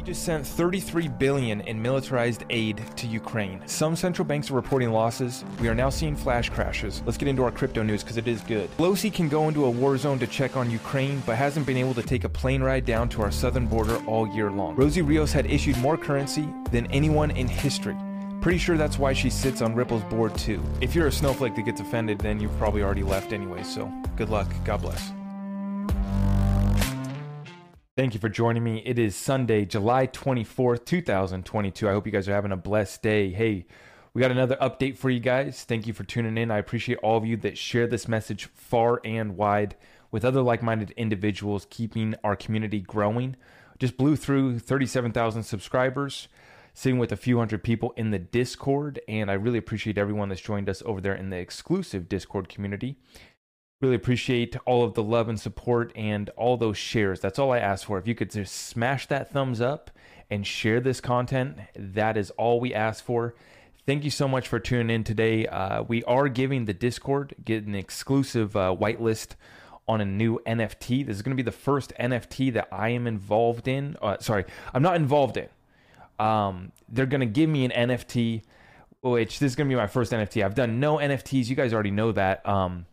We just sent 33 billion in militarized aid to Ukraine. Some central banks are reporting losses. We are now seeing flash crashes. Let's get into our crypto news because it is good. Pelosi can go into a war zone to check on Ukraine, but hasn't been able to take a plane ride down to our southern border all year long. Rosie Rios had issued more currency than anyone in history. Pretty sure that's why she sits on Ripple's board too. If you're a snowflake that gets offended, then you've probably already left anyway, so good luck. God bless. Thank you for joining me. It is Sunday, July 24th, 2022. I hope you guys are having a blessed day. Hey, we got another update for you guys. Thank you for tuning in. I appreciate all of you that share this message far and wide with other like minded individuals, keeping our community growing. Just blew through 37,000 subscribers, sitting with a few hundred people in the Discord, and I really appreciate everyone that's joined us over there in the exclusive Discord community. Really appreciate all of the love and support and all those shares. That's all I ask for. If you could just smash that thumbs up and share this content, that is all we ask for. Thank you so much for tuning in today. Uh, we are giving the Discord get an exclusive uh, whitelist on a new NFT. This is going to be the first NFT that I am involved in. Uh, sorry, I'm not involved in. Um, they're going to give me an NFT, which this is going to be my first NFT. I've done no NFTs. You guys already know that. Um,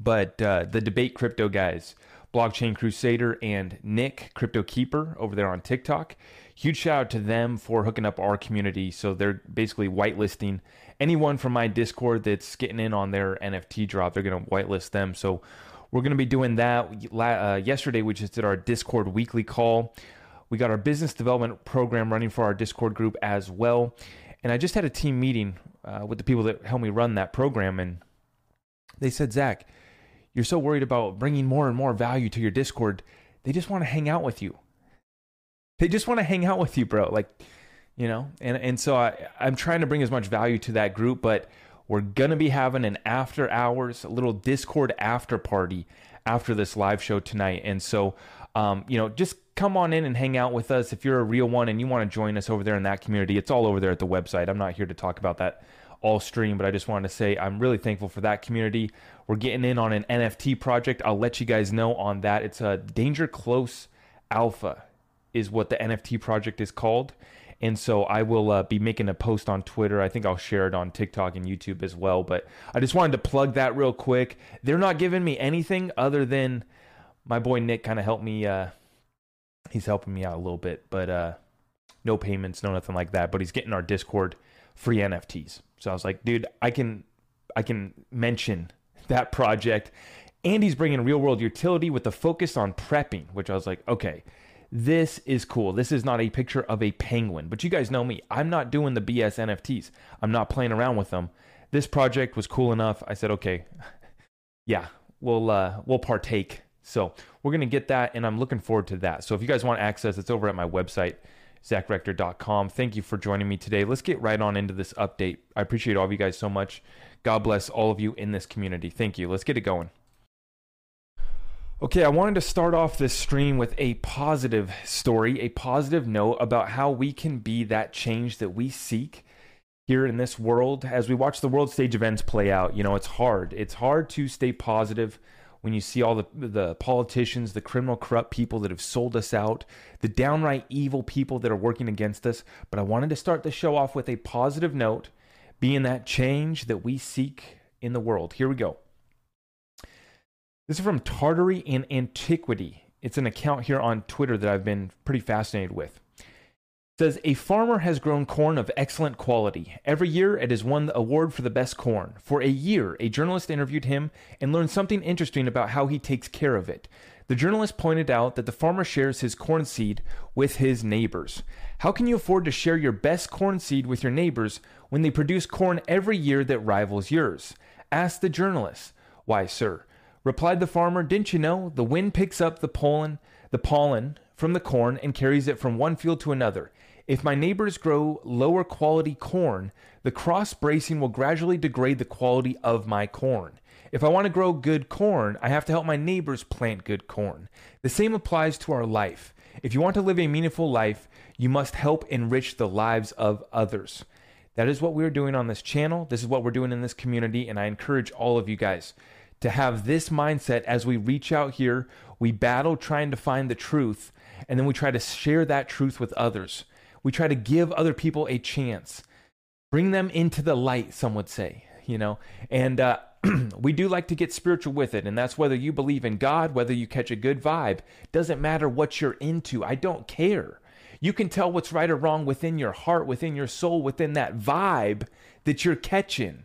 but uh, the debate crypto guys, Blockchain Crusader and Nick Crypto Keeper over there on TikTok. Huge shout out to them for hooking up our community. So they're basically whitelisting anyone from my Discord that's getting in on their NFT drop. They're going to whitelist them. So we're going to be doing that. Uh, yesterday, we just did our Discord weekly call. We got our business development program running for our Discord group as well. And I just had a team meeting uh, with the people that help me run that program. And they said, Zach, you're so worried about bringing more and more value to your Discord, they just want to hang out with you. They just want to hang out with you, bro. Like, you know, and and so I I'm trying to bring as much value to that group, but we're gonna be having an after hours, little Discord after party after this live show tonight, and so um, you know, just come on in and hang out with us if you're a real one and you want to join us over there in that community. It's all over there at the website. I'm not here to talk about that all stream, but I just wanted to say I'm really thankful for that community. We're getting in on an NFT project. I'll let you guys know on that. It's a Danger Close Alpha, is what the NFT project is called. And so I will uh, be making a post on Twitter. I think I'll share it on TikTok and YouTube as well. But I just wanted to plug that real quick. They're not giving me anything other than my boy Nick kind of helped me. Uh, he's helping me out a little bit, but uh, no payments, no nothing like that. But he's getting our Discord free NFTs. So I was like, dude, I can I can mention that project and he's bringing real world utility with the focus on prepping, which I was like, okay, this is cool. This is not a picture of a penguin, but you guys know me. I'm not doing the BS NFTs. I'm not playing around with them. This project was cool enough. I said, okay, yeah, we'll uh, we'll partake. So we're gonna get that, and I'm looking forward to that. So if you guys want access, it's over at my website zachrector.com. Thank you for joining me today. Let's get right on into this update. I appreciate all of you guys so much. God bless all of you in this community. Thank you. Let's get it going. Okay, I wanted to start off this stream with a positive story, a positive note about how we can be that change that we seek here in this world as we watch the world stage events play out. You know, it's hard. It's hard to stay positive when you see all the the politicians, the criminal corrupt people that have sold us out, the downright evil people that are working against us. But I wanted to start the show off with a positive note, being that change that we seek in the world. Here we go. This is from Tartary in Antiquity. It's an account here on Twitter that I've been pretty fascinated with says a farmer has grown corn of excellent quality. Every year it has won the award for the best corn. For a year, a journalist interviewed him and learned something interesting about how he takes care of it. The journalist pointed out that the farmer shares his corn seed with his neighbors. How can you afford to share your best corn seed with your neighbors when they produce corn every year that rivals yours? asked the journalist. Why, sir, replied the farmer, didn't you know the wind picks up the pollen, the pollen from the corn and carries it from one field to another. If my neighbors grow lower quality corn, the cross bracing will gradually degrade the quality of my corn. If I want to grow good corn, I have to help my neighbors plant good corn. The same applies to our life. If you want to live a meaningful life, you must help enrich the lives of others. That is what we're doing on this channel. This is what we're doing in this community, and I encourage all of you guys to have this mindset as we reach out here, we battle trying to find the truth, and then we try to share that truth with others. We try to give other people a chance, bring them into the light, some would say, you know, and uh, we do like to get spiritual with it, and that's whether you believe in God, whether you catch a good vibe. Doesn't matter what you're into. I don't care. You can tell what's right or wrong within your heart, within your soul, within that vibe that you're catching.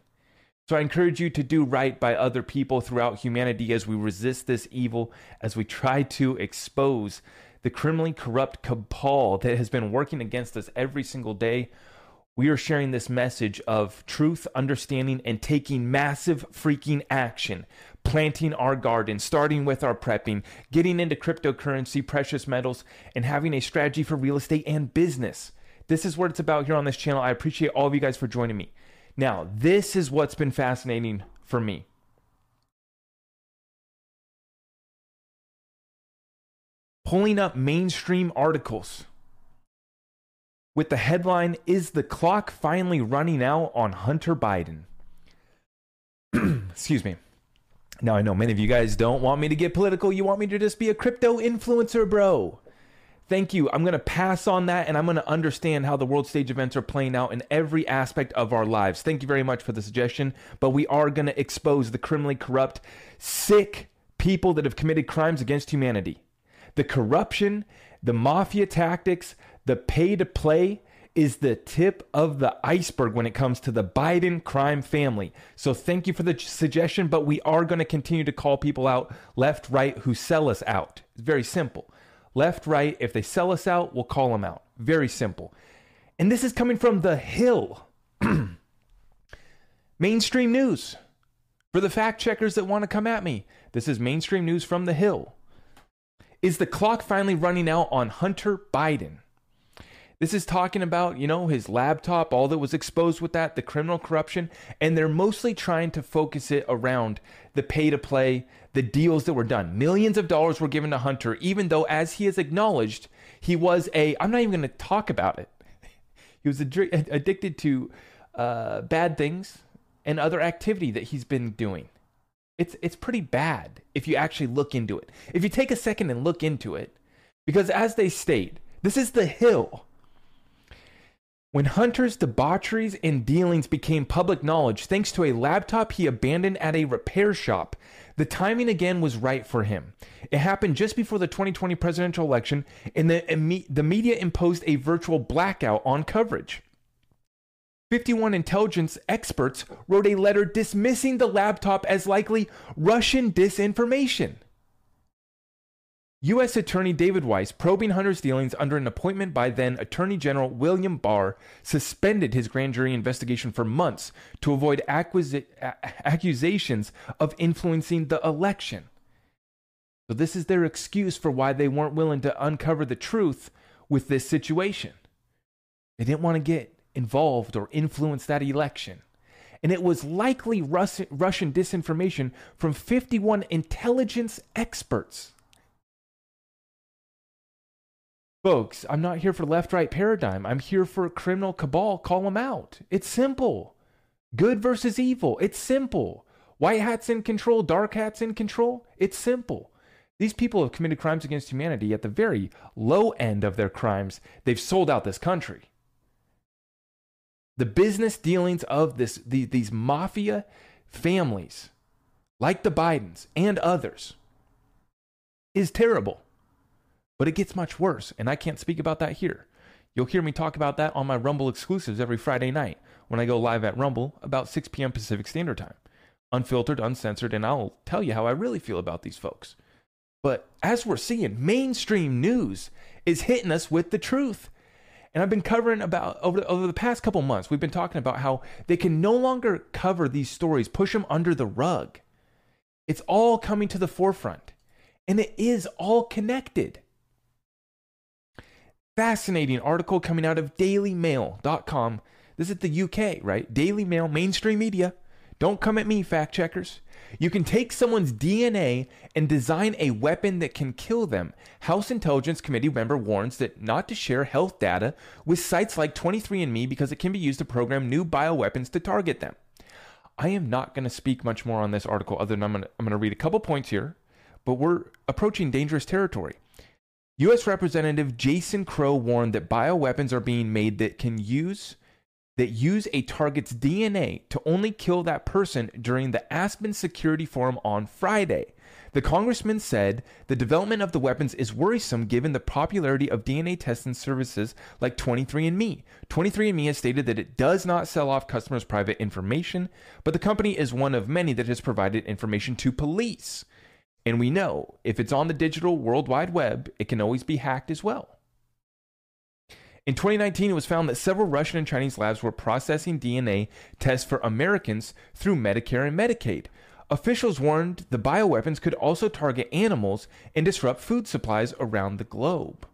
So I encourage you to do right by other people throughout humanity as we resist this evil, as we try to expose the criminally corrupt cabal that has been working against us every single day. We are sharing this message of truth, understanding, and taking massive freaking action. Planting our garden, starting with our prepping, getting into cryptocurrency, precious metals, and having a strategy for real estate and business. This is what it's about here on this channel. I appreciate all of you guys for joining me. Now, this is what's been fascinating for me. Pulling up mainstream articles with the headline Is the clock finally running out on Hunter Biden? Excuse me. Now, I know many of you guys don't want me to get political. You want me to just be a crypto influencer, bro. Thank you. I'm going to pass on that and I'm going to understand how the world stage events are playing out in every aspect of our lives. Thank you very much for the suggestion. But we are going to expose the criminally corrupt, sick people that have committed crimes against humanity. The corruption, the mafia tactics, the pay to play is the tip of the iceberg when it comes to the Biden crime family. So thank you for the suggestion, but we are going to continue to call people out left, right who sell us out. It's very simple left, right. If they sell us out, we'll call them out. Very simple. And this is coming from The Hill. mainstream news. For the fact checkers that want to come at me, this is mainstream news from The Hill. Is the clock finally running out on Hunter Biden? This is talking about, you know, his laptop, all that was exposed with that, the criminal corruption, and they're mostly trying to focus it around the pay to play, the deals that were done. Millions of dollars were given to Hunter, even though, as he has acknowledged, he was a, I'm not even going to talk about it. he was ad- addicted to uh, bad things and other activity that he's been doing. It's, it's pretty bad if you actually look into it. If you take a second and look into it, because as they state, this is the hill when Hunter's debaucheries and dealings became public knowledge thanks to a laptop he abandoned at a repair shop, the timing again was right for him. It happened just before the 2020 presidential election, and the, the media imposed a virtual blackout on coverage. 51 intelligence experts wrote a letter dismissing the laptop as likely Russian disinformation. U.S. Attorney David Weiss, probing Hunter's dealings under an appointment by then Attorney General William Barr, suspended his grand jury investigation for months to avoid acquisi- accusations of influencing the election. So, this is their excuse for why they weren't willing to uncover the truth with this situation. They didn't want to get involved or influence that election. And it was likely Russian disinformation from 51 intelligence experts. Folks, I'm not here for left right paradigm. I'm here for criminal cabal. Call them out. It's simple. Good versus evil. It's simple. White hats in control, dark hats in control. It's simple. These people have committed crimes against humanity at the very low end of their crimes. They've sold out this country. The business dealings of this, the, these mafia families, like the Bidens and others, is terrible. But it gets much worse, and I can't speak about that here. You'll hear me talk about that on my Rumble exclusives every Friday night when I go live at Rumble about 6 p.m. Pacific Standard Time. Unfiltered, uncensored, and I'll tell you how I really feel about these folks. But as we're seeing, mainstream news is hitting us with the truth. And I've been covering about over the, over the past couple months, we've been talking about how they can no longer cover these stories, push them under the rug. It's all coming to the forefront, and it is all connected. Fascinating article coming out of dailymail.com. This is the UK, right? Daily Mail, mainstream media. Don't come at me, fact checkers. You can take someone's DNA and design a weapon that can kill them. House Intelligence Committee member warns that not to share health data with sites like 23andMe because it can be used to program new bioweapons to target them. I am not going to speak much more on this article other than I'm going to, read a couple points here, but we're approaching dangerous territory. U.S. Representative Jason Crow warned that bioweapons are being made that can use that use a target's DNA to only kill that person during the Aspen Security Forum on Friday. The congressman said the development of the weapons is worrisome given the popularity of DNA testing services like 23andMe. 23andMe has stated that it does not sell off customers' private information, but the company is one of many that has provided information to police. And we know if it's on the digital World Wide Web, it can always be hacked as well. In 2019, it was found that several Russian and Chinese labs were processing DNA tests for Americans through Medicare and Medicaid. Officials warned the bioweapons could also target animals and disrupt food supplies around the globe.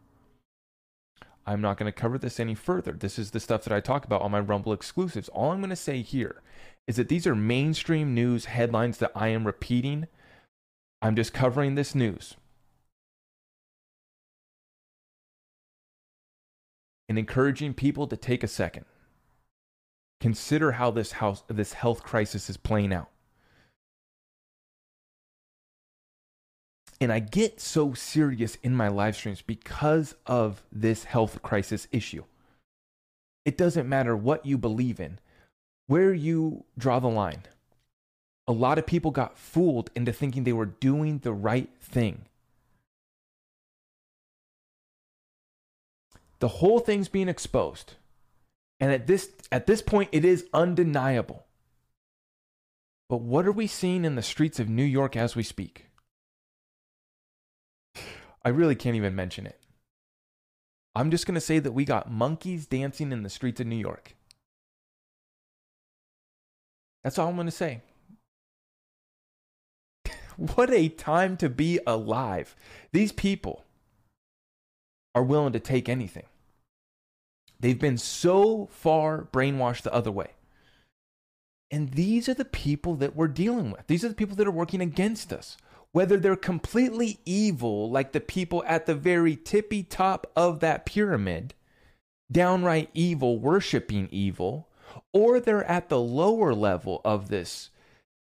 I'm not going to cover this any further. This is the stuff that I talk about on my Rumble exclusives. All I'm going to say here is that these are mainstream news headlines that I am repeating. I'm just covering this news. and encouraging people to take a second. Consider how this house this health crisis is playing out. And I get so serious in my live streams because of this health crisis issue. It doesn't matter what you believe in, where you draw the line. A lot of people got fooled into thinking they were doing the right thing. The whole thing's being exposed. And at this at this point it is undeniable. But what are we seeing in the streets of New York as we speak? I really can't even mention it. I'm just going to say that we got monkeys dancing in the streets of New York. That's all I'm going to say. What a time to be alive. These people are willing to take anything. They've been so far brainwashed the other way. And these are the people that we're dealing with. These are the people that are working against us. Whether they're completely evil, like the people at the very tippy top of that pyramid, downright evil, worshiping evil, or they're at the lower level of this,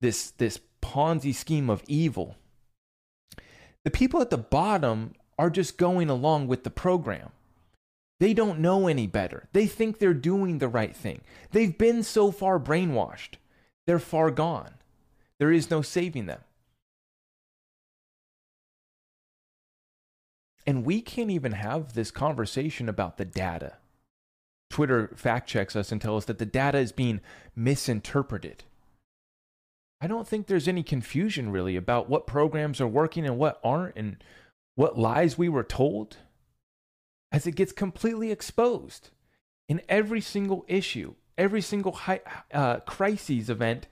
this, this Ponzi scheme of evil. The people at the bottom are just going along with the program. They don't know any better. They think they're doing the right thing. They've been so far brainwashed. They're far gone. There is no saving them. And we can't even have this conversation about the data. Twitter fact checks us and tells us that the data is being misinterpreted. I don't think there's any confusion really about what programs are working and what aren't and what lies we were told as it gets completely exposed in every single issue, every single high, uh, crises event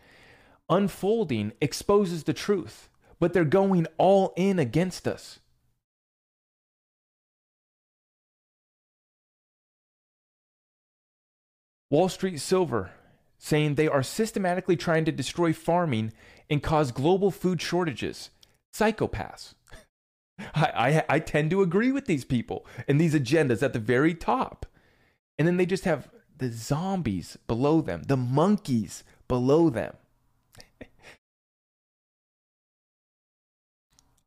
unfolding exposes the truth, but they're going all in against us. Wall Street Silver saying they are systematically trying to destroy farming and cause global food shortages. Psychopaths. I, I, I tend to agree with these people and these agendas at the very top. And then they just have the zombies below them, the monkeys below them.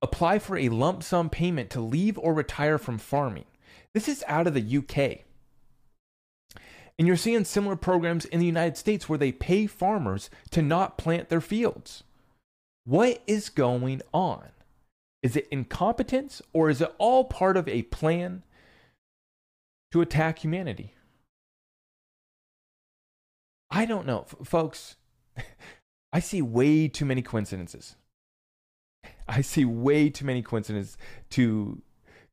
Apply for a lump sum payment to leave or retire from farming. This is out of the UK. And you're seeing similar programs in the United States where they pay farmers to not plant their fields. What is going on? Is it incompetence or is it all part of a plan to attack humanity? I don't know. F- folks, I see way too many coincidences. I see way too many coincidences to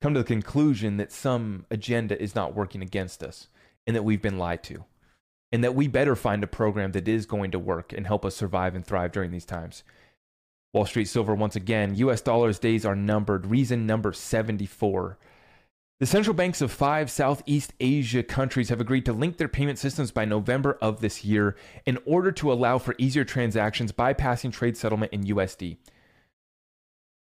come to the conclusion that some agenda is not working against us and that we've been lied to. And that we better find a program that is going to work and help us survive and thrive during these times. Wall Street Silver once again. US dollars days are numbered. Reason number 74. The central banks of five Southeast Asia countries have agreed to link their payment systems by November of this year in order to allow for easier transactions, bypassing trade settlement in USD.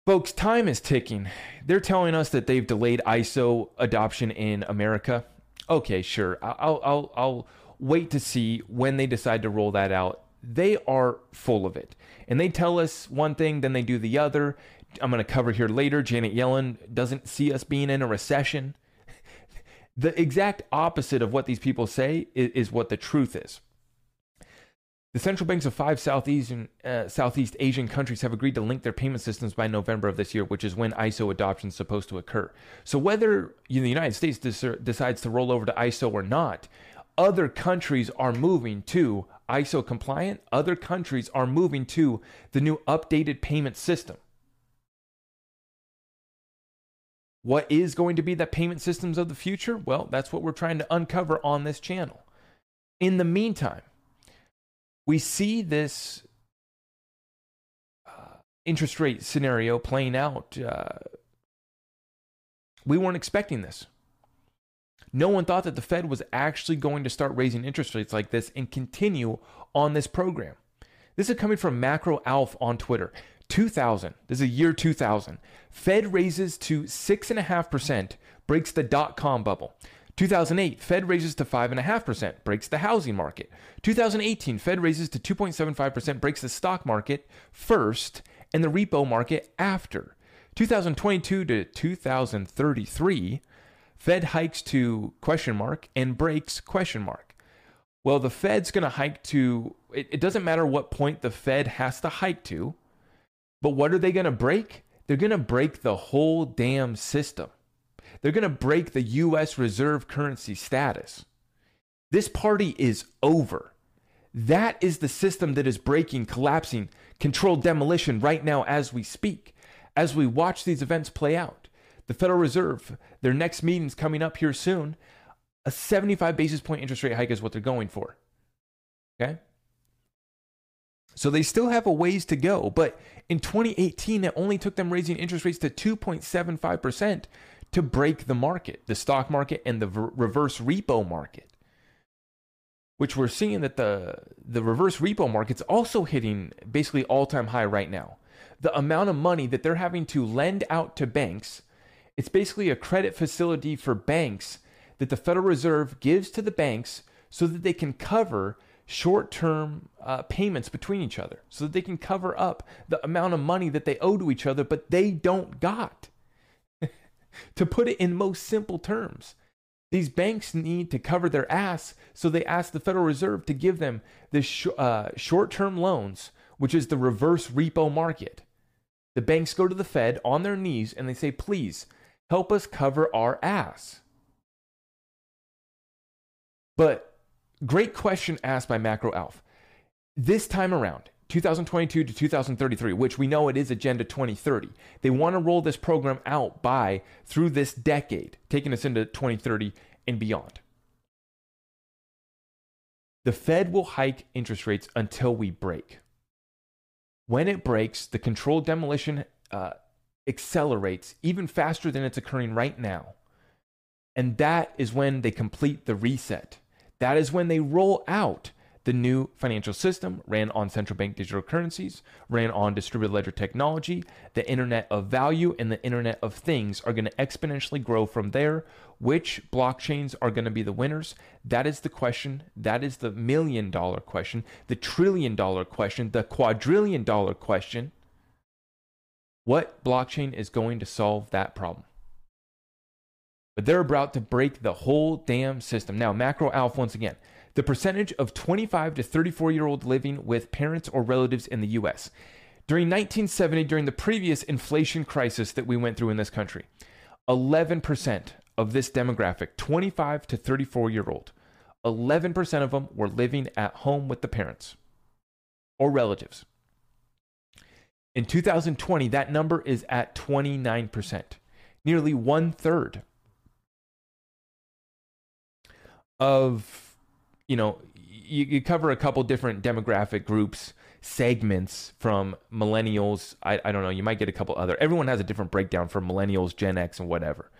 Folks, time is ticking. They're telling us that they've delayed ISO adoption in America. Okay, sure. I'll, I'll, I'll wait to see when they decide to roll that out they are full of it. And they tell us one thing, then they do the other. I'm going to cover here later. Janet Yellen doesn't see us being in a recession. the exact opposite of what these people say is, is what the truth is. The central banks of five Southeast, uh, Southeast Asian countries have agreed to link their payment systems by November of this year, which is when ISO adoption is supposed to occur. So, whether the United States decides to roll over to ISO or not, other countries are moving to ISO compliant. Other countries are moving to the new updated payment system. What is going to be the payment systems of the future? Well, that's what we're trying to uncover on this channel. In the meantime, we see this uh, interest rate scenario playing out. Uh, we weren't expecting this. No one thought that the Fed was actually going to start raising interest rates like this and continue on this program. This is coming from Macro Alf on Twitter. 2000, this is year 2000. Fed raises to 6.5%, breaks the dot com bubble. 2008, Fed raises to 5.5%, breaks the housing market. 2018, Fed raises to 2.75%, breaks the stock market first and the repo market after. 2022 to 2033, Fed hikes to question mark and breaks question mark. Well, the Fed's going to hike to, it, it doesn't matter what point the Fed has to hike to, but what are they going to break? They're going to break the whole damn system. They're going to break the US reserve currency status. This party is over. That is the system that is breaking, collapsing, controlled demolition right now as we speak, as we watch these events play out. The Federal Reserve, their next meeting's coming up here soon. A 75 basis point interest rate hike is what they're going for. Okay? So they still have a ways to go, but in 2018, it only took them raising interest rates to 2.75% to break the market, the stock market and the reverse repo market. Which we're seeing that the the reverse repo market's also hitting basically all-time high right now. The amount of money that they're having to lend out to banks, it's basically a credit facility for banks that the Federal Reserve gives to the banks so that they can cover short-term uh, payments between each other, so that they can cover up the amount of money that they owe to each other, but they don't got to put it in most simple terms. These banks need to cover their ass, so they ask the Federal Reserve to give them the sh- uh, short term loans, which is the reverse repo market. The banks go to the Fed on their knees and they say, please help us cover our ass. But great question asked by Macro Alf. This time around, 2022 to 2033, which we know it is Agenda 2030. They want to roll this program out by through this decade, taking us into 2030 and beyond. The Fed will hike interest rates until we break. When it breaks, the controlled demolition uh, accelerates even faster than it's occurring right now. And that is when they complete the reset. That is when they roll out the new financial system ran on central bank digital currencies, ran on distributed ledger technology. The Internet of Value and the Internet of Things are going to exponentially grow from there. Which blockchains are going to be the winners? That is the question. That is the million dollar question, the trillion dollar question, the quadrillion dollar question. What blockchain is going to solve that problem? But they're about to break the whole damn system. Now, Macro Alf, once again, the percentage of 25 to 34 year old living with parents or relatives in the US. During 1970, during the previous inflation crisis that we went through in this country, 11% of this demographic, 25 to 34 year old, 11% of them were living at home with the parents or relatives. In 2020, that number is at 29%, nearly one third of you know, you, you cover a couple different demographic groups, segments from millennials. I, I don't know, you might get a couple other. Everyone has a different breakdown for millennials, Gen X, and whatever.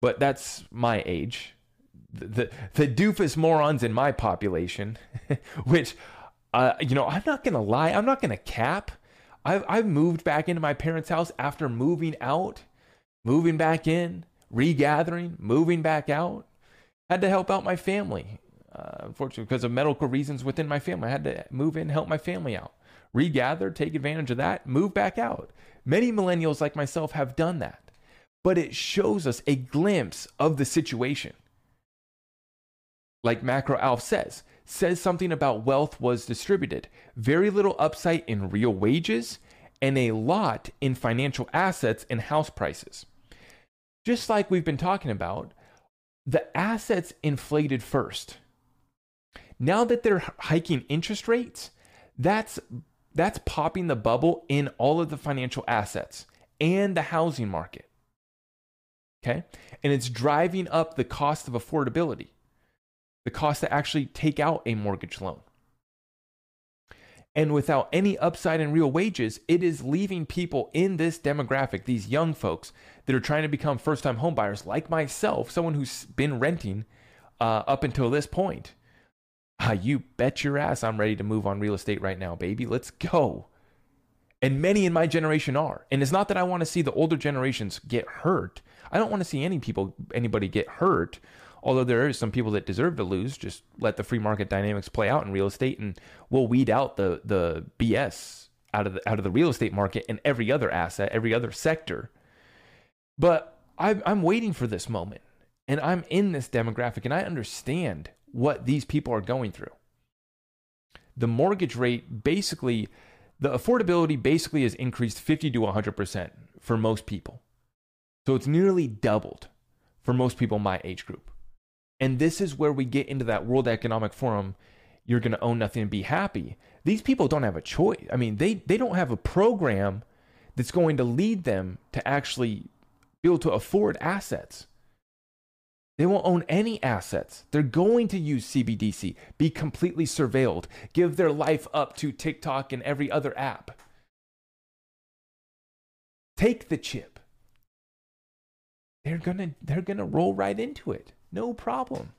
But that's my age. The, the, the doofus morons in my population, which, uh, you know, I'm not to lie, I'm not to cap. I've, I've moved back into my parents' house after moving out, moving back in, regathering, moving back out. Had to help out my family uh, unfortunately, because of medical reasons within my family. I had to move in, help my family out, regather, take advantage of that, move back out. Many millennials like myself have done that, but it shows us a glimpse of the situation. Like Macro Alf says, says something about wealth was distributed, very little upside in real wages, and a lot in financial assets and house prices. Just like we've been talking about, the assets inflated first. Now that they're hiking interest rates, that's that's popping the bubble in all of the financial assets and the housing market. Okay? And it's driving up the cost of affordability, the cost to actually take out a mortgage loan. And without any upside in real wages, it is leaving people in this demographic, these young folks that are trying to become first time homebuyers, like myself, someone who's been renting uh, up until this point. Uh, you bet your ass I'm ready to move on real estate right now, baby. Let's go. And many in my generation are. And it's not that I want to see the older generations get hurt. I don't want to see any people, anybody get hurt although there are some people that deserve to lose, just let the free market dynamics play out in real estate, and we'll weed out the the BS out of the out of the real estate market and every other asset, every other sector. But I'm I'm waiting for this moment, and I'm in this demographic, and I understand what these people are going through. The mortgage rate basically, the affordability basically has increased 50 to 100% for most people. So it's nearly doubled for most people my age group. And this is where we get into that World Economic Forum. You're going to own nothing and be happy. These people don't have a choice. I mean, they, they don't have a program that's going to lead them to actually be able to afford assets. They won't own any assets. They're going to use CBDC, be completely surveilled, give their life up to TikTok and every other app. Take the chip. They're going to they're going to roll right into it. No problem.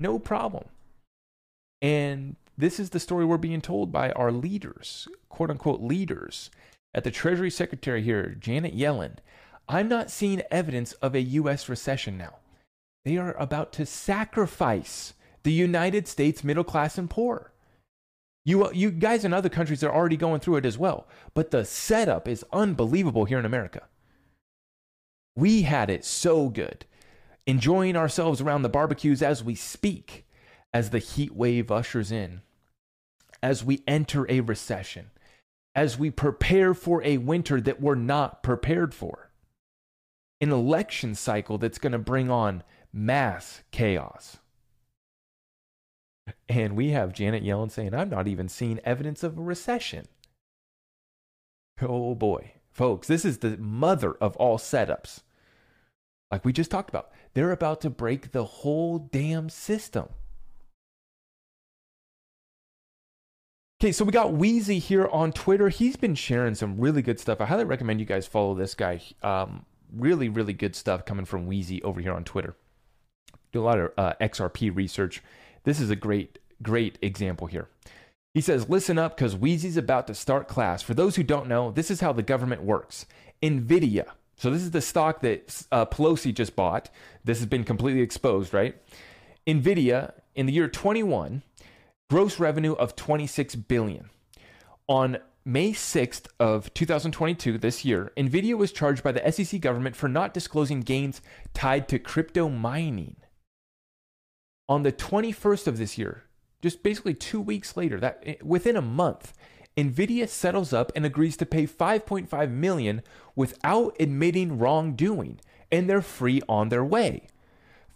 No problem. And this is the story we're being told by our leaders, quote unquote leaders, at the Treasury Secretary here, Janet Yellen. I'm not seeing evidence of a U.S. recession now. They are about to sacrifice the United States middle class and poor. You, uh, you guys in other countries are already going through it as well, but the setup is unbelievable here in America. We had it so good enjoying ourselves around the barbecues as we speak, as the heat wave ushers in, as we enter a recession, as we prepare for a winter that we're not prepared for, an election cycle that's going to bring on mass chaos. And we have Janet Yellen saying, I'm not even seeing evidence of a recession. Oh boy. Folks, this is the mother of all setups. Like we just talked about, they're about to break the whole damn system. Okay, so we got Wheezy here on Twitter. He's been sharing some really good stuff. I highly recommend you guys follow this guy. Um, really, really good stuff coming from Wheezy over here on Twitter. Do a lot of uh, XRP research. This is a great, great example here. He says, Listen up because Wheezy's about to start class. For those who don't know, this is how the government works. NVIDIA, so this is the stock that uh, Pelosi just bought. This has been completely exposed, right? Nvidia in the year 21, gross revenue of 26 billion. On May 6th of 2022, this year, Nvidia was charged by the SEC government for not disclosing gains tied to crypto mining. On the 21st of this year, just basically 2 weeks later, that eh, within a month, Nvidia settles up and agrees to pay 5.5 million without admitting wrongdoing, and they're free on their way.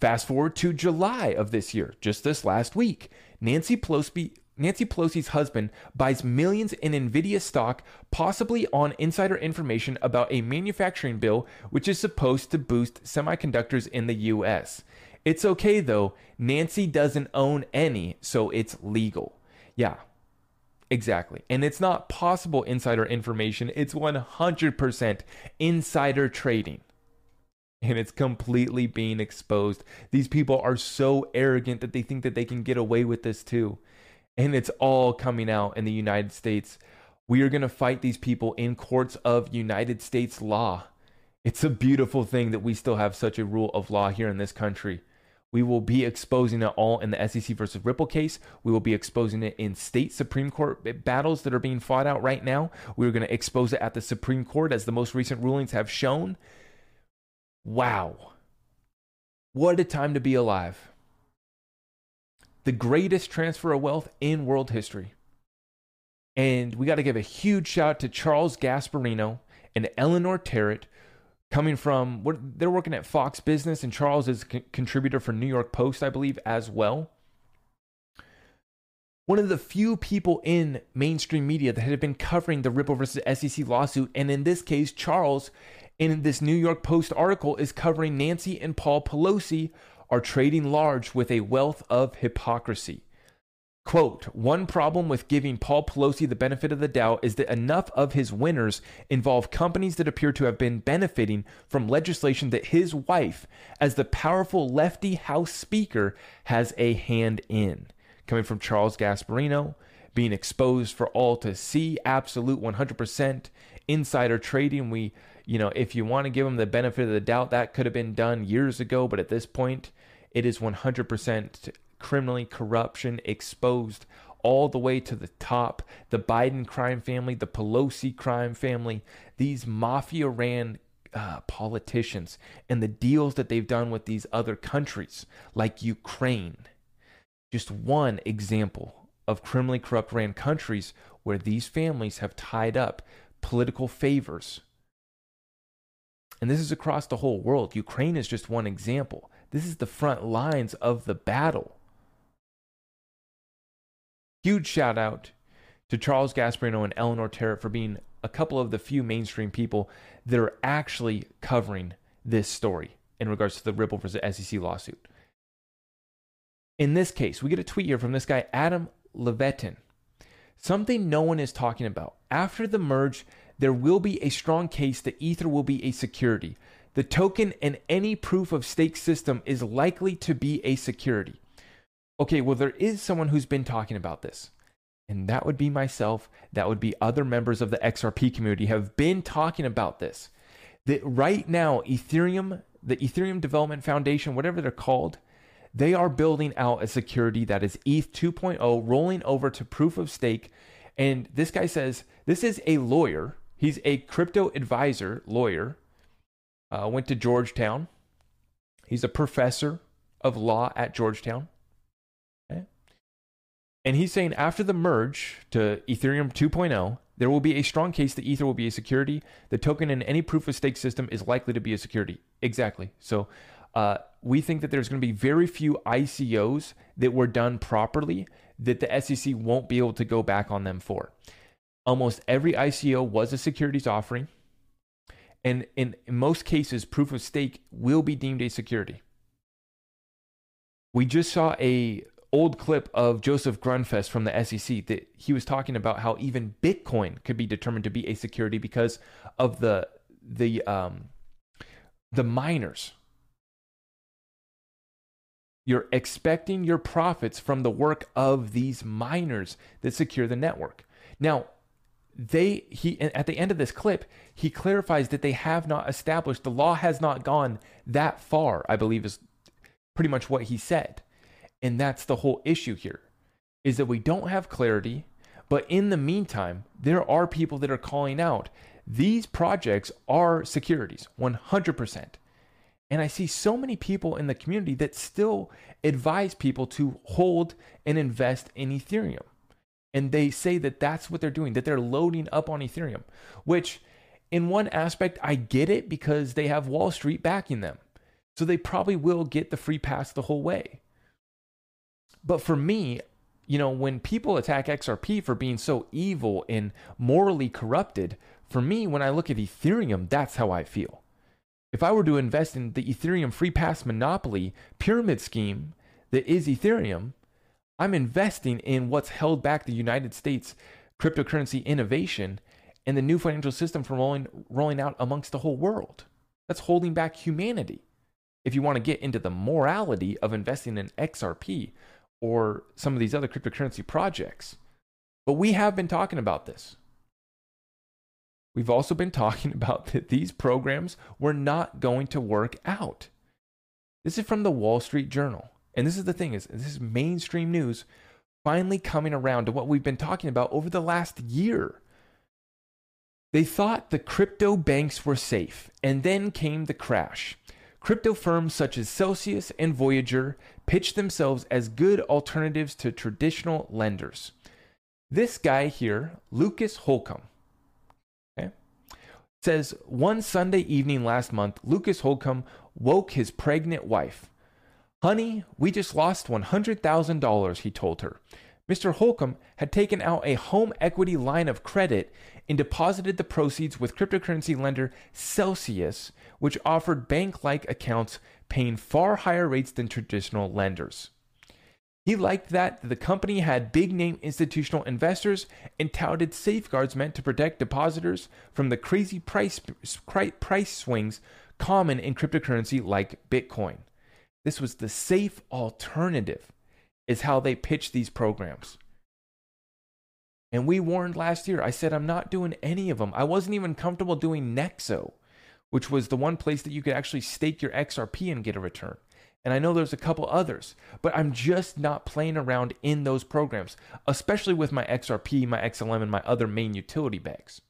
Fast forward to July of this year, just this last week, Nancy Pelosi Nancy Pelosi's husband buys millions in Nvidia stock, possibly on insider information about a manufacturing bill which is supposed to boost semiconductors in the US. It's okay though, Nancy doesn't own any, so it's legal. Yeah, Exactly. And it's not possible insider information, it's 100% insider trading. And it's completely being exposed. These people are so arrogant that they think that they can get away with this too. And it's all coming out in the United States. We are going to fight these people in courts of United States law. It's a beautiful thing that we still have such a rule of law here in this country. We will be exposing it all in the SEC versus Ripple case. We will be exposing it in state Supreme Court battles that are being fought out right now. We're going to expose it at the Supreme Court as the most recent rulings have shown. Wow. What a time to be alive. The greatest transfer of wealth in world history. And we got to give a huge shout out to Charles Gasparino and Eleanor Terrett coming from what they're working at Fox Business, and Charles is a contributor for New York Post, I believe, as well. One of the few people in mainstream media that had been covering the Ripple versus SEC lawsuit, and in this case, Charles, in this New York Post article, is covering Nancy and Paul Pelosi are trading large with a wealth of hypocrisy. Quote, one problem with giving Paul Pelosi the benefit of the doubt is that enough of his winners involve companies that appear to have been benefiting from legislation that his wife, as the powerful lefty House Speaker, has a hand in. Coming from Charles Gasparino, being exposed for all to see, absolute 100% insider trading. We, you know, if you want to give him the benefit of the doubt, that could have been done years ago, but at this point, it is 100% criminally corruption exposed all the way to the top. The Biden crime family, the Pelosi crime family, these mafia ran uh, politicians, and the deals that they've done with these other countries, like Ukraine. Just one example of criminally corrupt ran countries where these families have tied up political favors. And this is across the whole world. Ukraine is just one example. This is the front lines of the battle. Huge shout out to Charles Gasparino and Eleanor Terrett for being a couple of the few mainstream people that are actually covering this story in regards to the Ripple versus SEC lawsuit. In this case, we get a tweet here from this guy, Adam Levitin. Something no one is talking about. After the merge, there will be a strong case that Ether will be a security. The token and any proof of stake system is likely to be a security. Okay, well, there is someone who's been talking about this. And that would be myself. That would be other members of the XRP community have been talking about this. That right now, Ethereum, the Ethereum Development Foundation, whatever they're called, they are building out a security that is ETH 2.0 rolling over to proof of stake. And this guy says this is a lawyer. He's a crypto advisor lawyer. Uh, went to Georgetown. He's a professor of law at Georgetown. And he's saying after the merge to Ethereum 2.0, there will be a strong case that Ether will be a security. The token in any proof of stake system is likely to be a security. Exactly. So uh, we think that there's going to be very few ICOs that were done properly that the SEC won't be able to go back on them for. Almost every ICO was a securities offering. And in, in most cases, proof of stake will be deemed a security. We just saw a old clip of Joseph Grundfest from the SEC that he was talking about how even Bitcoin could be determined to be a security because of the the um, the miners. You're expecting your profits from the work of these miners that secure the network. Now, they he at the end of this clip, he clarifies that they have not established the law has not gone that far, I believe is pretty much what he said. And that's the whole issue here is that we don't have clarity. But in the meantime, there are people that are calling out these projects are securities 100%. And I see so many people in the community that still advise people to hold and invest in Ethereum. And they say that that's what they're doing, that they're loading up on Ethereum, which in one aspect, I get it because they have Wall Street backing them. So they probably will get the free pass the whole way. But for me, you know, when people attack XRP for being so evil and morally corrupted, for me, when I look at Ethereum, that's how I feel. If I were to invest in the Ethereum free pass monopoly pyramid scheme that is Ethereum, I'm investing in what's held back the United States cryptocurrency innovation and the new financial system from rolling, rolling out amongst the whole world. That's holding back humanity. If you want to get into the morality of investing in XRP, or some of these other cryptocurrency projects. But we have been talking about this. We've also been talking about that these programs were not going to work out. This is from the Wall Street Journal. And this is the thing is this is mainstream news finally coming around to what we've been talking about over the last year. They thought the crypto banks were safe, and then came the crash. Crypto firms such as Celsius and Voyager pitch themselves as good alternatives to traditional lenders. This guy here, Lucas Holcomb, okay, says one Sunday evening last month, Lucas Holcomb woke his pregnant wife. Honey, we just lost $100,000, he told her. Mr. Holcomb had taken out a home equity line of credit and deposited the proceeds with cryptocurrency lender Celsius, which offered bank like accounts paying far higher rates than traditional lenders. He liked that the company had big name institutional investors and touted safeguards meant to protect depositors from the crazy price, price swings common in cryptocurrency like Bitcoin. This was the safe alternative, is how they pitch these programs. And we warned last year. I said, I'm not doing any of them. I wasn't even comfortable doing Nexo, which was the one place that you could actually stake your XRP and get a return. And I know there's a couple others, but I'm just not playing around in those programs, especially with my XRP, my XLM, and my other main utility bags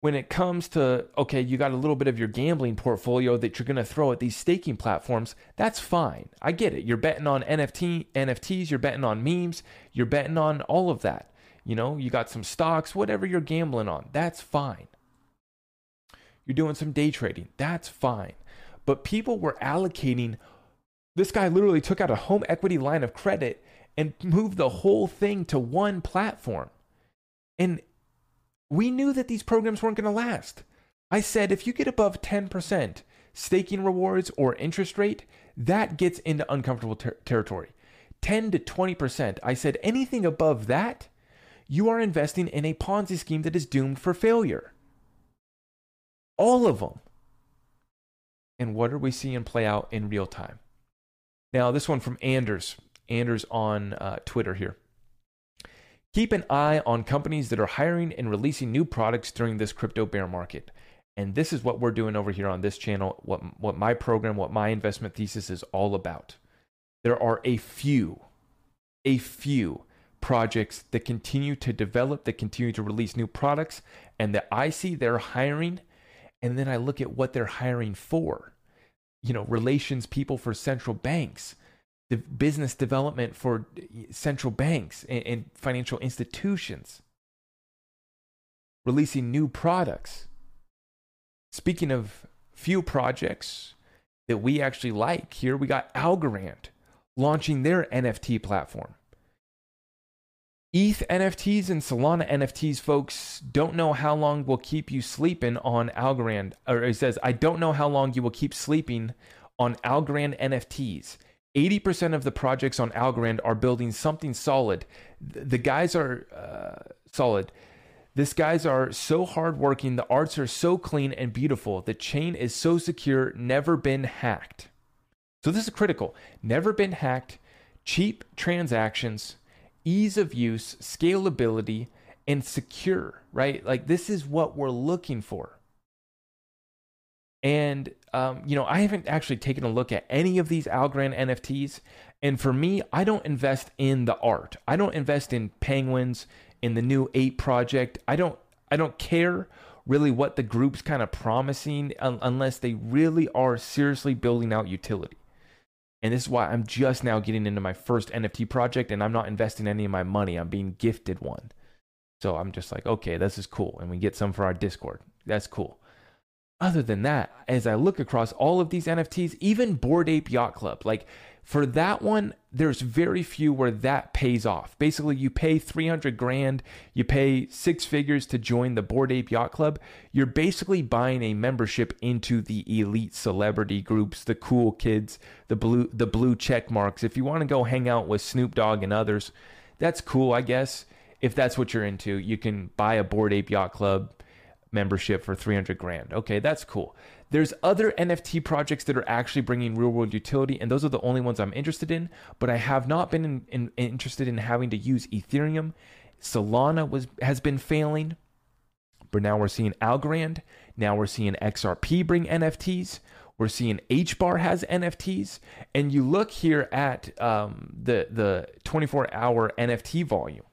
when it comes to okay you got a little bit of your gambling portfolio that you're going to throw at these staking platforms that's fine. I get it. You're betting on nft nfts you're betting on memes you're betting on all of that. You know you got some stocks whatever you're gambling on that's fine. You're doing some day trading that's fine. But people were allocating this guy literally took out a home equity line of credit and moved the whole thing to one platform. And we knew that these programs weren't going to last. I said if you get above 10% staking rewards or interest rate, that gets into uncomfortable ter- territory. 10 to 20%. I said anything above that, you are investing in a Ponzi scheme that is doomed for failure. All of them. And what are we seeing play out in real time? Now, this one from Anders. Anders on uh, Twitter here. Keep an eye on companies that are hiring and releasing new products during this crypto bear market. And this is what we're doing over here on this channel, what, what my program, what my investment thesis is all about. There are a few, a few projects that continue to develop, that continue to release new products, and that I see they're hiring. And then I look at what they're hiring for. You know, relations people for central banks, the business development for central banks and, and financial institutions, releasing new products. Speaking of few projects that we actually like, here we got Algorand launching their NFT platform. ETH NFTs and Solana NFTs, folks, don't know how long will keep you sleeping on Algorand. Or it says, I don't know how long you will keep sleeping on Algorand NFTs. 80% of the projects on Algorand are building something solid. The guys are uh, solid. These guys are so hardworking. The arts are so clean and beautiful. The chain is so secure, never been hacked. So, this is critical. Never been hacked, cheap transactions, ease of use, scalability, and secure, right? Like, this is what we're looking for. And um, you know, I haven't actually taken a look at any of these Algorand NFTs. And for me, I don't invest in the art. I don't invest in penguins in the new Ape project. I don't. I don't care really what the group's kind of promising un- unless they really are seriously building out utility. And this is why I'm just now getting into my first NFT project and I'm not investing any of my money. I'm being gifted one. So I'm just like, okay, this is cool. And we get some for our Discord. That's cool other than that, as I look across all of these NFTs, even Bored Ape Yacht Club, like for that one, there's very few where that pays off. Basically, you pay 300 grand, you pay six figures to join the Bored Ape Yacht Club. You're basically buying a membership into the elite celebrity groups, the cool kids, the blue the blue check marks. If you want to go hang out with Snoop Dogg and others, that's cool, I guess. If that's what you're into, you can buy a Bored Ape Yacht Club membership for 300 grand. Okay, that's cool. There's other NFT projects that are actually bringing real world utility, and those are the only ones I'm interested in. But I have not been in, in, interested in having to use Ethereum. Solana was has been failing, but now we're seeing Algorand. Now we're seeing XRP bring NFTs. We're seeing HBAR has NFTs, and you look here at um, the the 24 hour NFT volume.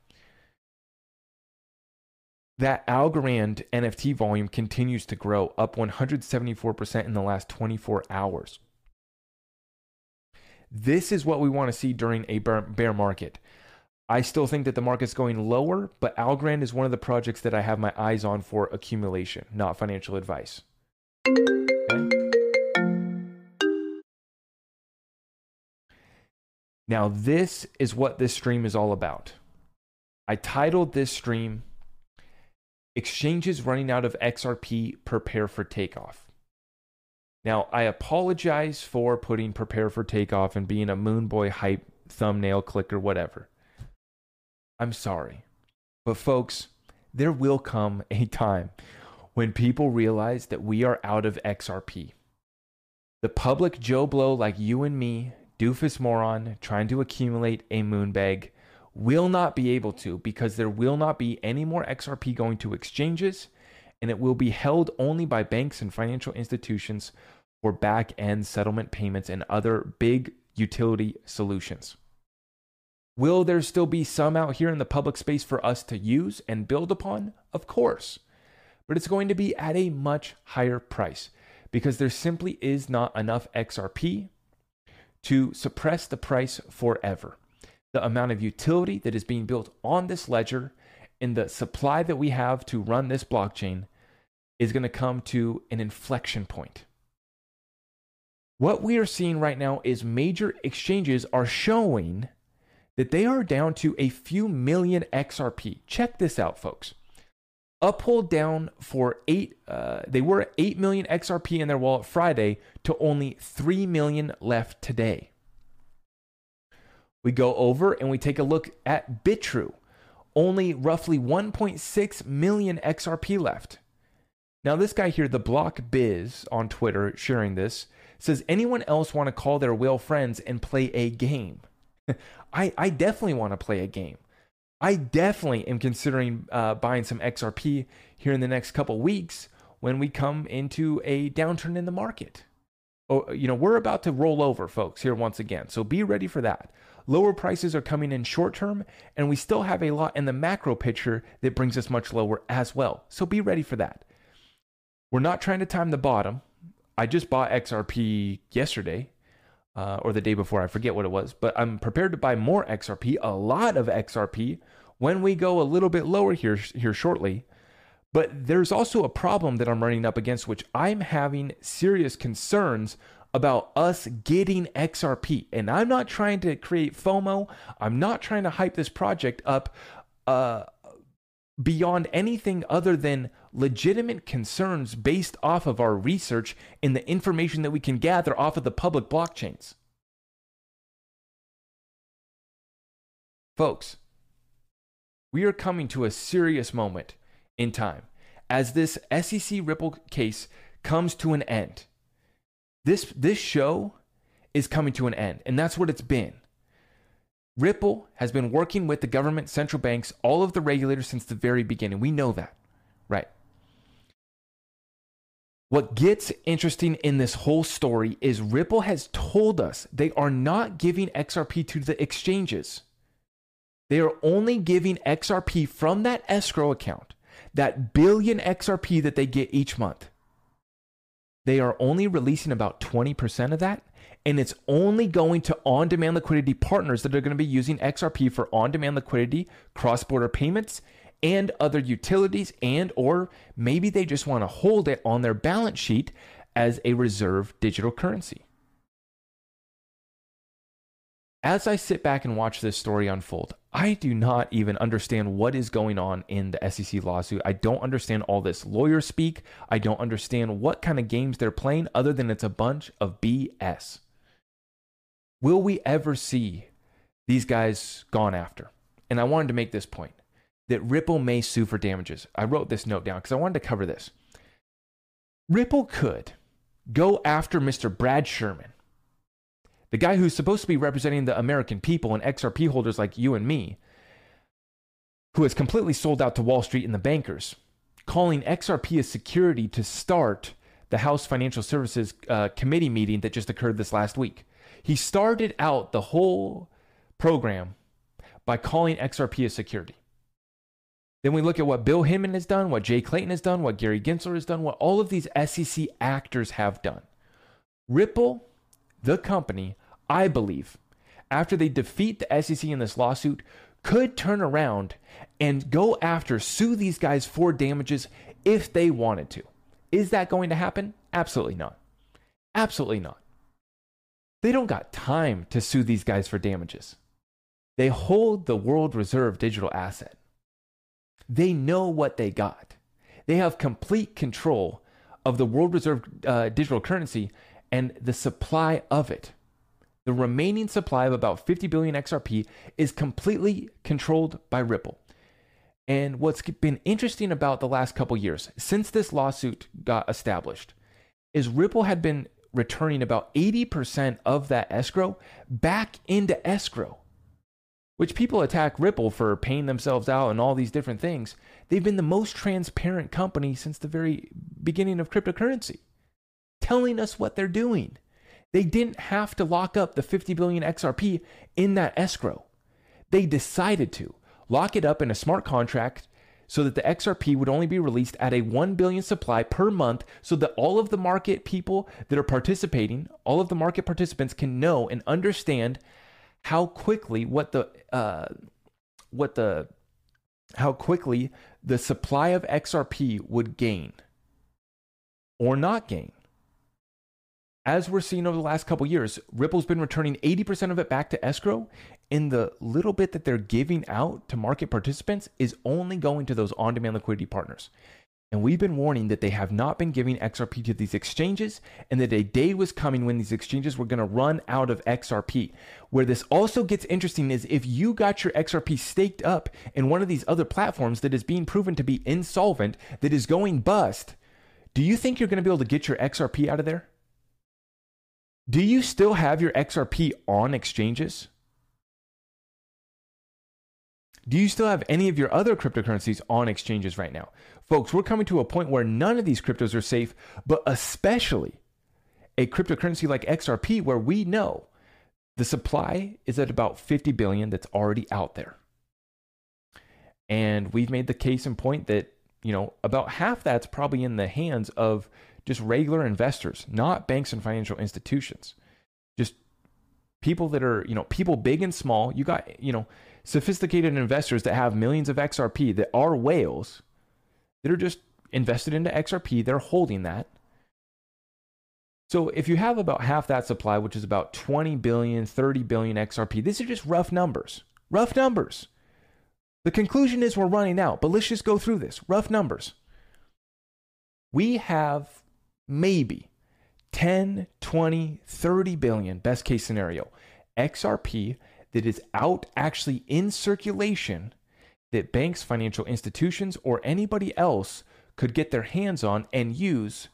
That Algorand NFT volume continues to grow, up 174% in the last 24 hours. This is what we want to see during a bear market. I still think that the market's going lower, but Algorand is one of the projects that I have my eyes on for accumulation, not financial advice. Okay? Now, this is what this stream is all about. I titled this stream Exchanges Running Out of XRP Prepare for Takeoff. Now, I apologize for putting prepare for takeoff and being a Moon Boy hype thumbnail clicker, whatever. I'm sorry. But, folks, there will come a time when people realize that we are out of XRP. The public Joe Blow like you and me doofus moron trying to accumulate a moonbag will not be able to because there will not be any more XRP going to exchanges and it will be held only by banks and financial institutions for back end settlement payments and other big utility solutions. Will there still be some out here in the public space for us to use and build upon? Of course. But it's going to be at a much higher price because there simply is not enough XRP to suppress the price forever. The amount of utility that is being built on this ledger and the supply that we have to run this blockchain is going to come to an inflection point. What we are seeing right now is major exchanges are showing that they are down to a few million XRP. Check this out, folks. Uphold down for eight. Uh, they were eight million XRP in their wallet Friday to only three million left today. We go over and we take a look at Bitrue, only roughly 1.6 million XRP left. Now, this guy here, the Block Biz on Twitter, sharing this, says, Anyone else want to call their whale friends and play a game? I, I definitely want to play a game. I definitely am considering uh, buying some XRP here in the next couple weeks when we come into a downturn in the market. Oh, you know, we're about to roll over, folks, here once again. So be ready for that. Lower prices are coming in short term, and we still have a lot in the macro picture that brings us much lower as well. So be ready for that. We're not trying to time the bottom. I just bought XRP yesterday uh, or the day before. I forget what it was, but I'm prepared to buy more XRP, a lot of XRP, when we go a little bit lower here here shortly. But there's also a problem that I'm running up against, which I'm having serious concerns about us getting XRP. And I'm not trying to create FOMO. I'm not trying to hype this project up uh, beyond anything other than legitimate concerns based off of our research and the information that we can gather off of the public blockchains. Folks, we are coming to a serious moment in time as this SEC Ripple case comes to an end. This, this show is coming to an end, and that's what it's been. Ripple has been working with the government, central banks, all of the regulators since the very beginning. We know that, right? What gets interesting in this whole story is Ripple has told us they are not giving XRP to the exchanges. They are only giving XRP from that escrow account, that billion XRP that they get each month. They are only releasing about 20% of that and it's only going to on-demand liquidity partners that are going to be using XRP for on-demand liquidity, cross-border payments, and other utilities and or maybe they just want to hold it on their balance sheet as a reserve digital currency. As I sit back and watch this story unfold, I do not even understand what is going on in the SEC lawsuit. I don't understand all this lawyer speak. I don't understand what kind of games they're playing other than it's a bunch of BS. Will we ever see these guys gone after? And I wanted to make this point that Ripple may sue for damages. I wrote this note down because I wanted to cover this. Ripple could go after Mr. Brad Sherman, the guy who's supposed to be representing the American people and XRP holders like you and me, who has completely sold out to Wall Street and the bankers, calling XRP a security to start the House Financial Services uh, Committee meeting that just occurred this last week. He started out the whole program by calling XRP a security. Then we look at what Bill Hinman has done, what Jay Clayton has done, what Gary Gensler has done, what all of these SEC actors have done. Ripple, the company, I believe, after they defeat the SEC in this lawsuit, could turn around and go after, sue these guys for damages if they wanted to. Is that going to happen? Absolutely not. Absolutely not. They don't got time to sue these guys for damages. They hold the world reserve digital asset. They know what they got. They have complete control of the world reserve uh, digital currency and the supply of it. The remaining supply of about 50 billion XRP is completely controlled by Ripple. And what's been interesting about the last couple years, since this lawsuit got established, is Ripple had been returning about 80% of that escrow back into escrow, which people attack Ripple for paying themselves out and all these different things. They've been the most transparent company since the very beginning of cryptocurrency, telling us what they're doing. They didn't have to lock up the 50 billion XRP in that escrow. They decided to lock it up in a smart contract so that the XRP would only be released at a 1 billion supply per month so that all of the market people that are participating, all of the market participants can know and understand how quickly what the uh, what the how quickly the supply of XRP would gain or not gain as we're seeing over the last couple years, Ripple's been returning 80% of it back to escrow, and the little bit that they're giving out to market participants is only going to those on demand liquidity partners. And we've been warning that they have not been giving XRP to these exchanges, and that a day was coming when these exchanges were going to run out of XRP. Where this also gets interesting is if you got your XRP staked up in one of these other platforms that is being proven to be insolvent, that is going bust, do you think you're going to be able to get your XRP out of there? Do you still have your XRP on exchanges? Do you still have any of your other cryptocurrencies on exchanges right now? Folks, we're coming to a point where none of these cryptos are safe, but especially a cryptocurrency like XRP, where we know the supply is at about 50 billion that's already out there. And we've made the case and point that, you know, about half that's probably in the hands of just regular investors, not banks and financial institutions. Just people that are, you know, people big and small. You got, you know, sophisticated investors that have millions of XRP that are whales that are just invested into XRP. They're holding that. So if you have about half that supply, which is about 20 billion, 30 billion XRP, these are just rough numbers. Rough numbers. The conclusion is we're running out, but let's just go through this. Rough numbers. We have maybe 10, 20, 30 billion, best case scenario, XRP that is out actually in circulation that banks, financial institutions, or anybody else could get their hands on and use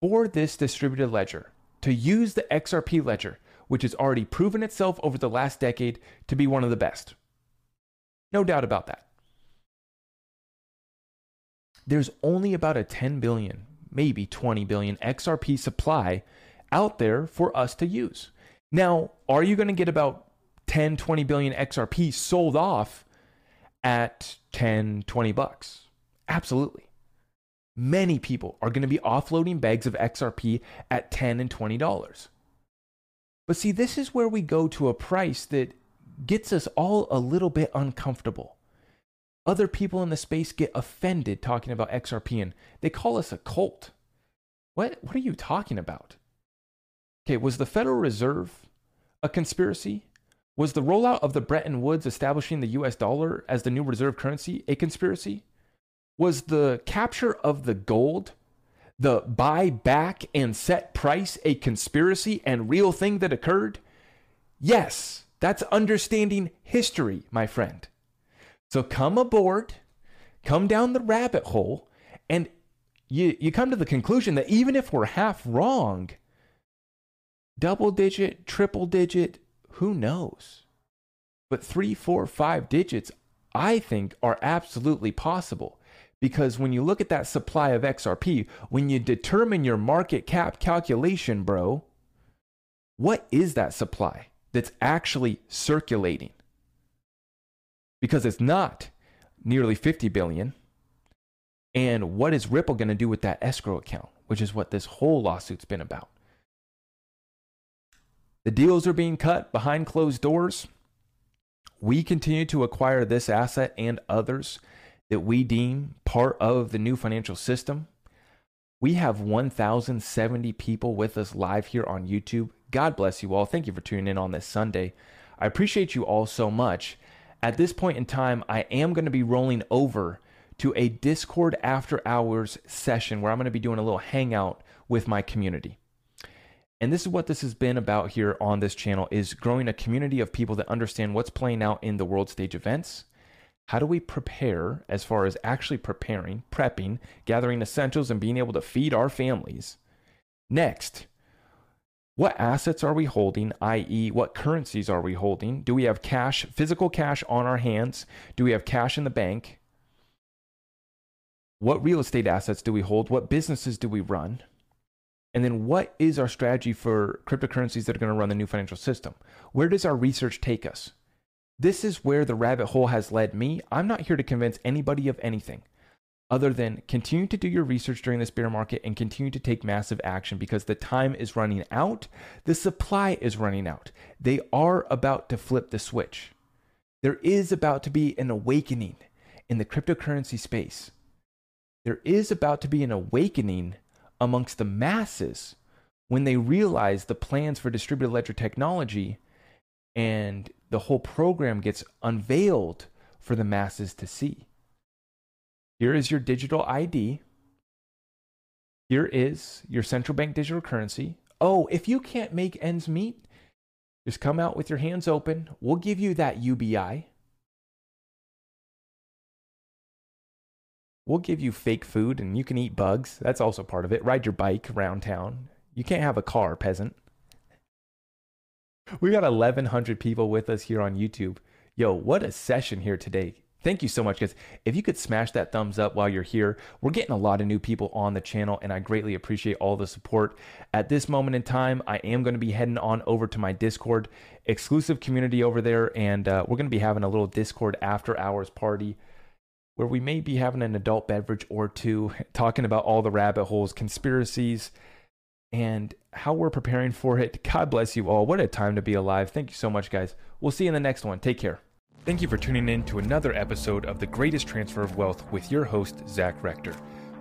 for this distributed ledger. To use the XRP ledger, which has already proven itself over the last decade to be one of the best. No doubt about that. There's only about a 10 billion maybe 20 billion XRP supply out there for us to use. Now, are you going to get about 10, 20 billion XRP sold off at 10, 20 bucks? Absolutely. Many people are going to be offloading bags of XRP at 10 and 20 dollars. But see, this is where we go to a price that gets us all a little bit uncomfortable. Other people in the space get offended talking about XRP and they call us a cult. What, what are you talking about? Okay, was the Federal Reserve a conspiracy? Was the rollout of the Bretton Woods establishing the US dollar as the new reserve currency a conspiracy? Was the capture of the gold, the buy back and set price a conspiracy and real thing that occurred? Yes, that's understanding history, my friend. So come aboard, come down the rabbit hole, and you, you come to the conclusion that even if we're half wrong, double digit, triple digit, who knows? But three, four, five digits, I think, are absolutely possible Because when you look at that supply of XRP, when you determine your market cap calculation, bro, what is that supply that's actually circulating? Because it's not nearly 50 billion. And what is Ripple going to do with that escrow account, which is what this whole lawsuit's been about? The deals are being cut behind closed doors. We continue to acquire this asset and others that we deem part of the new financial system. We have 1,070 people with us live here on YouTube. God bless you all. Thank you for tuning in on this Sunday. I appreciate you all so much. At this point in time, I am going to be rolling over to a Discord after hours session where I'm going to be doing a little hangout with my community. And this is what this has been about here on this channel is growing a community of people that understand what's playing out in the world stage events. How do we prepare as far as actually preparing, prepping, gathering essentials and being able to feed our families? Next, what assets are we holding, i.e., what currencies are we holding? Do we have cash, physical cash on our hands? Do we have cash in the bank? What real estate assets do we hold? What businesses do we run? And then what is our strategy for cryptocurrencies that are going to run the new financial system? Where does our research take us? This is where the rabbit hole has led me. I'm not here to convince anybody of anything other than continue to do your research during this bear market and continue to take massive action because the time is running out. The supply is running out. They are about to flip the switch. There is about to be an awakening in the cryptocurrency space there is about to be an awakening amongst the masses when they realize the plans for distributed ledger technology and the whole program gets unveiled for the masses to see. Here is your digital ID. Here is your central bank digital currency. Oh, if you can't make ends meet, just come out with your hands open. We'll give you that UBI. We'll give you fake food and you can eat bugs. That's also part of it. Ride your bike around town. You can't have a car, peasant. We got 1,100 people with us here on YouTube. Yo, what a session here today. Thank you so much, guys. If you could smash that thumbs up while you're here, we're getting a lot of new people on the channel, and I greatly appreciate all the support. At this moment in time, I am going to be heading on over to my Discord, exclusive community over there, and uh, we're going to be having a little Discord after hours party where we may be having an adult beverage or two, talking about all the rabbit holes, conspiracies, and how we're preparing for it. God bless you all. What a time to be alive. Thank you so much, guys. We'll see you in the next one. Take care. Thank you for tuning in to another episode of The Greatest Transfer of Wealth with your host, Zach Rector.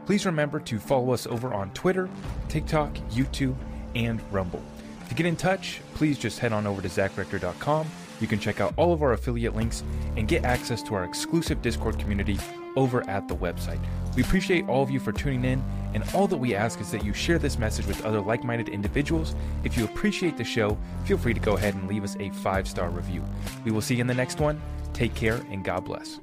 Please remember to follow us over on Twitter, TikTok, YouTube, and Rumble. To get in touch, please just head on over to zachrector.com you can check out all of our affiliate links and get access to our exclusive Discord community over at the website. We appreciate all of you for tuning in, and all that we ask is that you share this message with other like minded individuals. If you appreciate the show, feel free to go ahead and leave us a five star review. We will see you in the next one. Take care, and God bless.